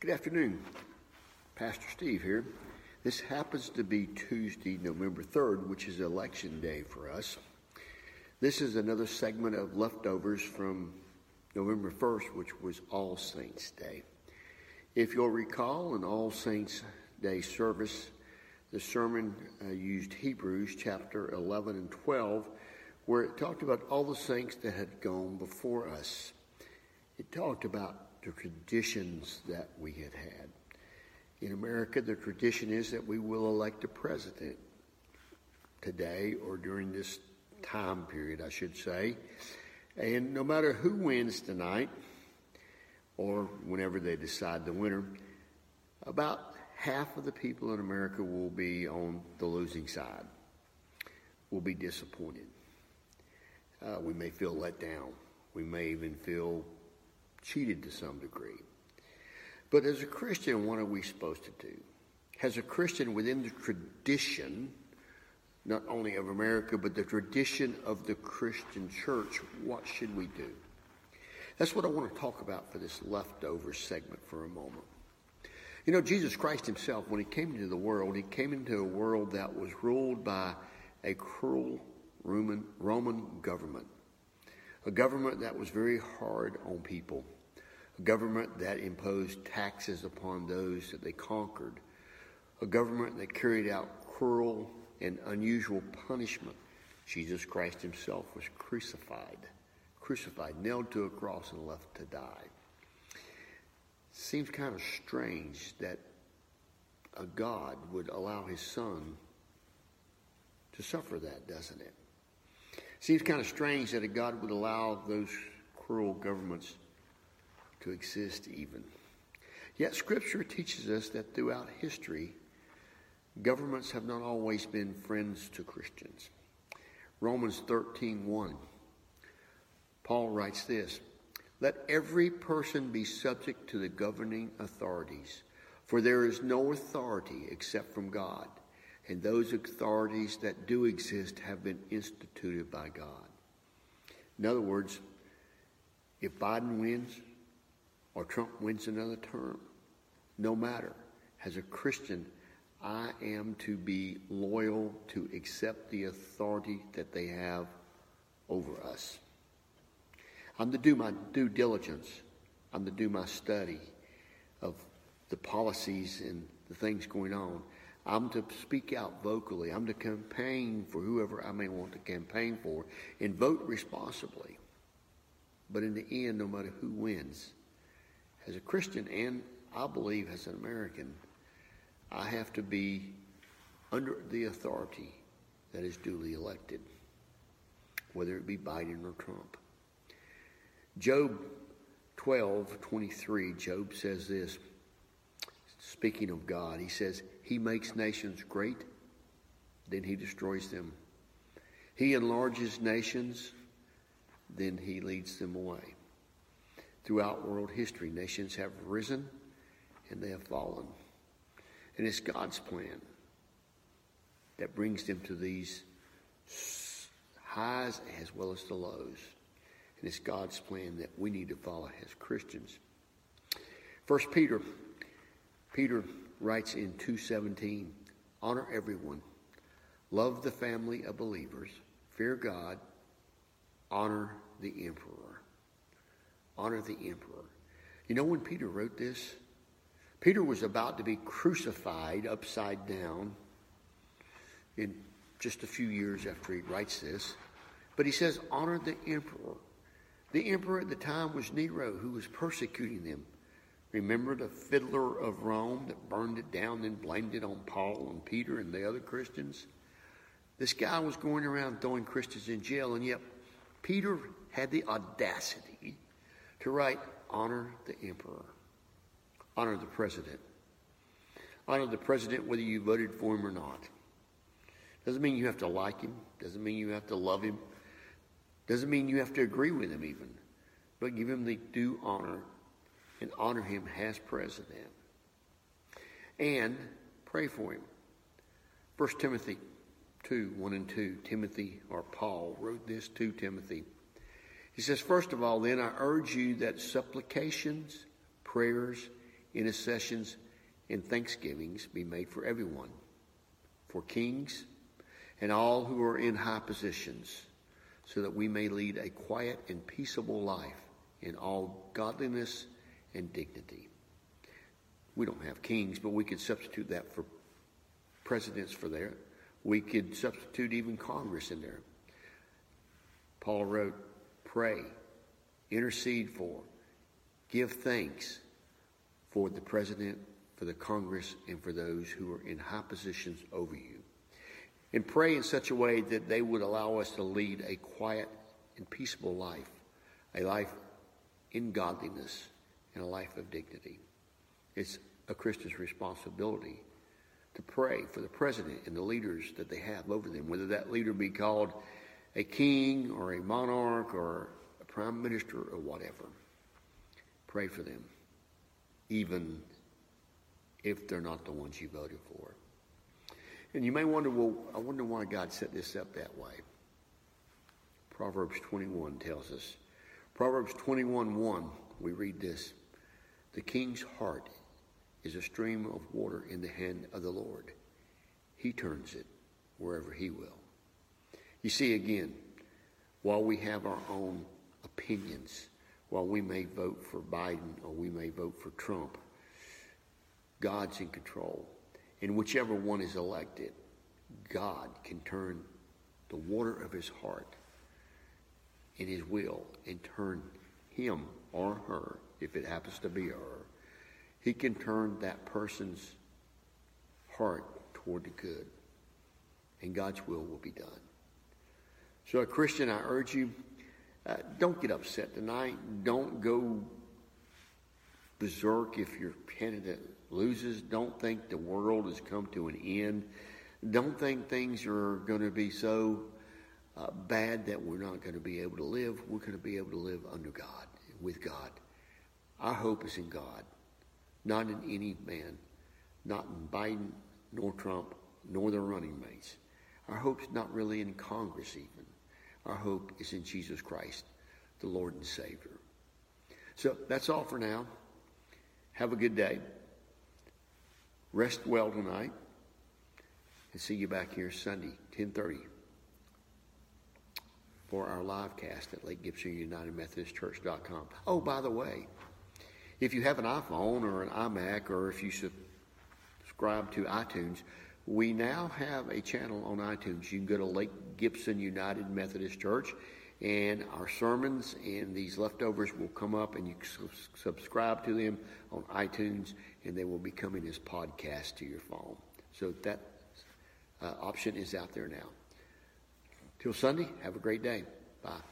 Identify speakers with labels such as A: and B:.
A: Good afternoon. Pastor Steve here. This happens to be Tuesday, November 3rd, which is election day for us. This is another segment of leftovers from November 1st, which was All Saints Day. If you'll recall, in All Saints Day service, the sermon uh, used Hebrews chapter 11 and 12, where it talked about all the saints that had gone before us. It talked about the traditions that we had had. In America, the tradition is that we will elect a president today or during this time period, I should say. And no matter who wins tonight, or whenever they decide the winner, about half of the people in America will be on the losing side, will be disappointed. Uh, we may feel let down. We may even feel cheated to some degree. But as a Christian, what are we supposed to do? As a Christian within the tradition, not only of America, but the tradition of the Christian church, what should we do? That's what I want to talk about for this leftover segment for a moment. You know, Jesus Christ himself, when he came into the world, he came into a world that was ruled by a cruel Roman, Roman government a government that was very hard on people, a government that imposed taxes upon those that they conquered, a government that carried out cruel and unusual punishment. Jesus Christ himself was crucified, crucified, nailed to a cross, and left to die. Seems kind of strange that a God would allow his son to suffer that, doesn't it? Seems kind of strange that a God would allow those cruel governments to exist even. Yet Scripture teaches us that throughout history, governments have not always been friends to Christians. Romans 13:1. Paul writes this, "Let every person be subject to the governing authorities, for there is no authority except from God." And those authorities that do exist have been instituted by God. In other words, if Biden wins or Trump wins another term, no matter, as a Christian, I am to be loyal to accept the authority that they have over us. I'm to do my due diligence. I'm to do my study of the policies and the things going on. I'm to speak out vocally. I'm to campaign for whoever I may want to campaign for and vote responsibly. But in the end, no matter who wins, as a Christian and I believe as an American, I have to be under the authority that is duly elected, whether it be Biden or Trump. Job 12, 23, Job says this, speaking of God, he says, he makes nations great, then he destroys them. He enlarges nations, then he leads them away. Throughout world history, nations have risen and they have fallen. And it's God's plan that brings them to these highs as well as the lows. And it's God's plan that we need to follow as Christians. First Peter, Peter writes in 217 honor everyone, love the family of believers, fear God, honor the emperor. Honor the emperor. You know when Peter wrote this? Peter was about to be crucified upside down in just a few years after he writes this. But he says, honor the emperor. The emperor at the time was Nero, who was persecuting them. Remember the fiddler of Rome that burned it down and blamed it on Paul and Peter and the other Christians? This guy was going around throwing Christians in jail, and yet Peter had the audacity to write, Honor the emperor, honor the president. Honor the president whether you voted for him or not. Doesn't mean you have to like him, doesn't mean you have to love him, doesn't mean you have to agree with him even, but give him the due honor and honor him as president. And pray for him. 1 Timothy 2 1 and 2, Timothy or Paul wrote this to Timothy. He says, First of all, then I urge you that supplications, prayers, intercessions, and thanksgivings be made for everyone, for kings and all who are in high positions, so that we may lead a quiet and peaceable life in all godliness and dignity. We don't have kings, but we could substitute that for presidents for there. We could substitute even Congress in there. Paul wrote, pray, intercede for, give thanks for the president, for the Congress, and for those who are in high positions over you. And pray in such a way that they would allow us to lead a quiet and peaceable life, a life in godliness, and a life of dignity. It's a Christian's responsibility to pray for the president and the leaders that they have over them, whether that leader be called a king or a monarch or a prime minister or whatever. Pray for them, even if they're not the ones you voted for. And you may wonder, well, I wonder why God set this up that way. Proverbs 21 tells us. Proverbs 21 1, we read this The king's heart is a stream of water in the hand of the Lord. He turns it wherever he will. You see, again, while we have our own opinions, while we may vote for Biden or we may vote for Trump, God's in control. And whichever one is elected, God can turn the water of his heart in his will and turn him or her, if it happens to be her, he can turn that person's heart toward the good. And God's will will be done. So, a Christian, I urge you, uh, don't get upset tonight. Don't go berserk if your candidate loses. Don't think the world has come to an end. Don't think things are going to be so uh, bad that we're not going to be able to live. We're going to be able to live under God, with God. Our hope is in God, not in any man, not in Biden, nor Trump, nor the running mates. Our hope's not really in Congress, even. Our hope is in Jesus Christ, the Lord and Savior. So that's all for now. Have a good day. Rest well tonight. And see you back here Sunday, 1030 for our live cast at Lake Gibson United Methodist Church.com. Oh, by the way, if you have an iPhone or an iMac or if you subscribe to iTunes, we now have a channel on iTunes. You can go to Lake Gibson United Methodist Church and our sermons and these leftovers will come up and you can subscribe to them on iTunes and they will be coming as podcasts to your phone. So that uh, option is out there now. Till Sunday, have a great day. Bye.